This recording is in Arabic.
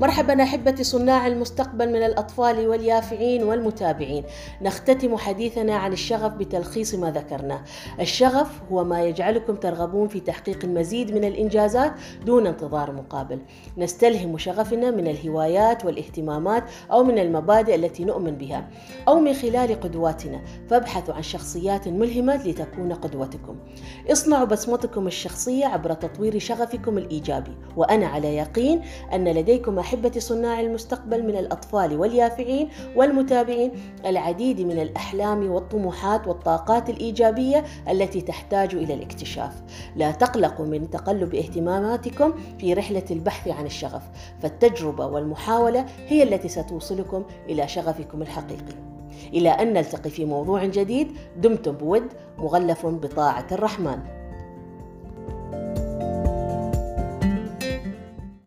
مرحبا أحبتي صناع المستقبل من الأطفال واليافعين والمتابعين. نختتم حديثنا عن الشغف بتلخيص ما ذكرناه الشغف هو ما يجعلكم ترغبون في تحقيق المزيد من الإنجازات دون انتظار مقابل. نستلهم شغفنا من الهوايات والاهتمامات أو من المبادئ التي نؤمن بها أو من خلال قدواتنا. فابحثوا عن شخصيات ملهمة لتكون قدوتكم. اصنعوا بصمتكم الشخصية عبر تطوير شغفكم الإيجابي. وأنا على يقين أن لديكم احبتي صناع المستقبل من الأطفال واليافعين والمتابعين العديد من الأحلام والطموحات والطاقات الإيجابية التي تحتاج إلى الاكتشاف. لا تقلقوا من تقلب اهتماماتكم في رحلة البحث عن الشغف. فالتجربة والمحاولة هي التي ستوصلكم إلى شغفكم الحقيقي. إلى أن نلتقي في موضوع جديد دمتم بود مغلف بطاعة الرحمن.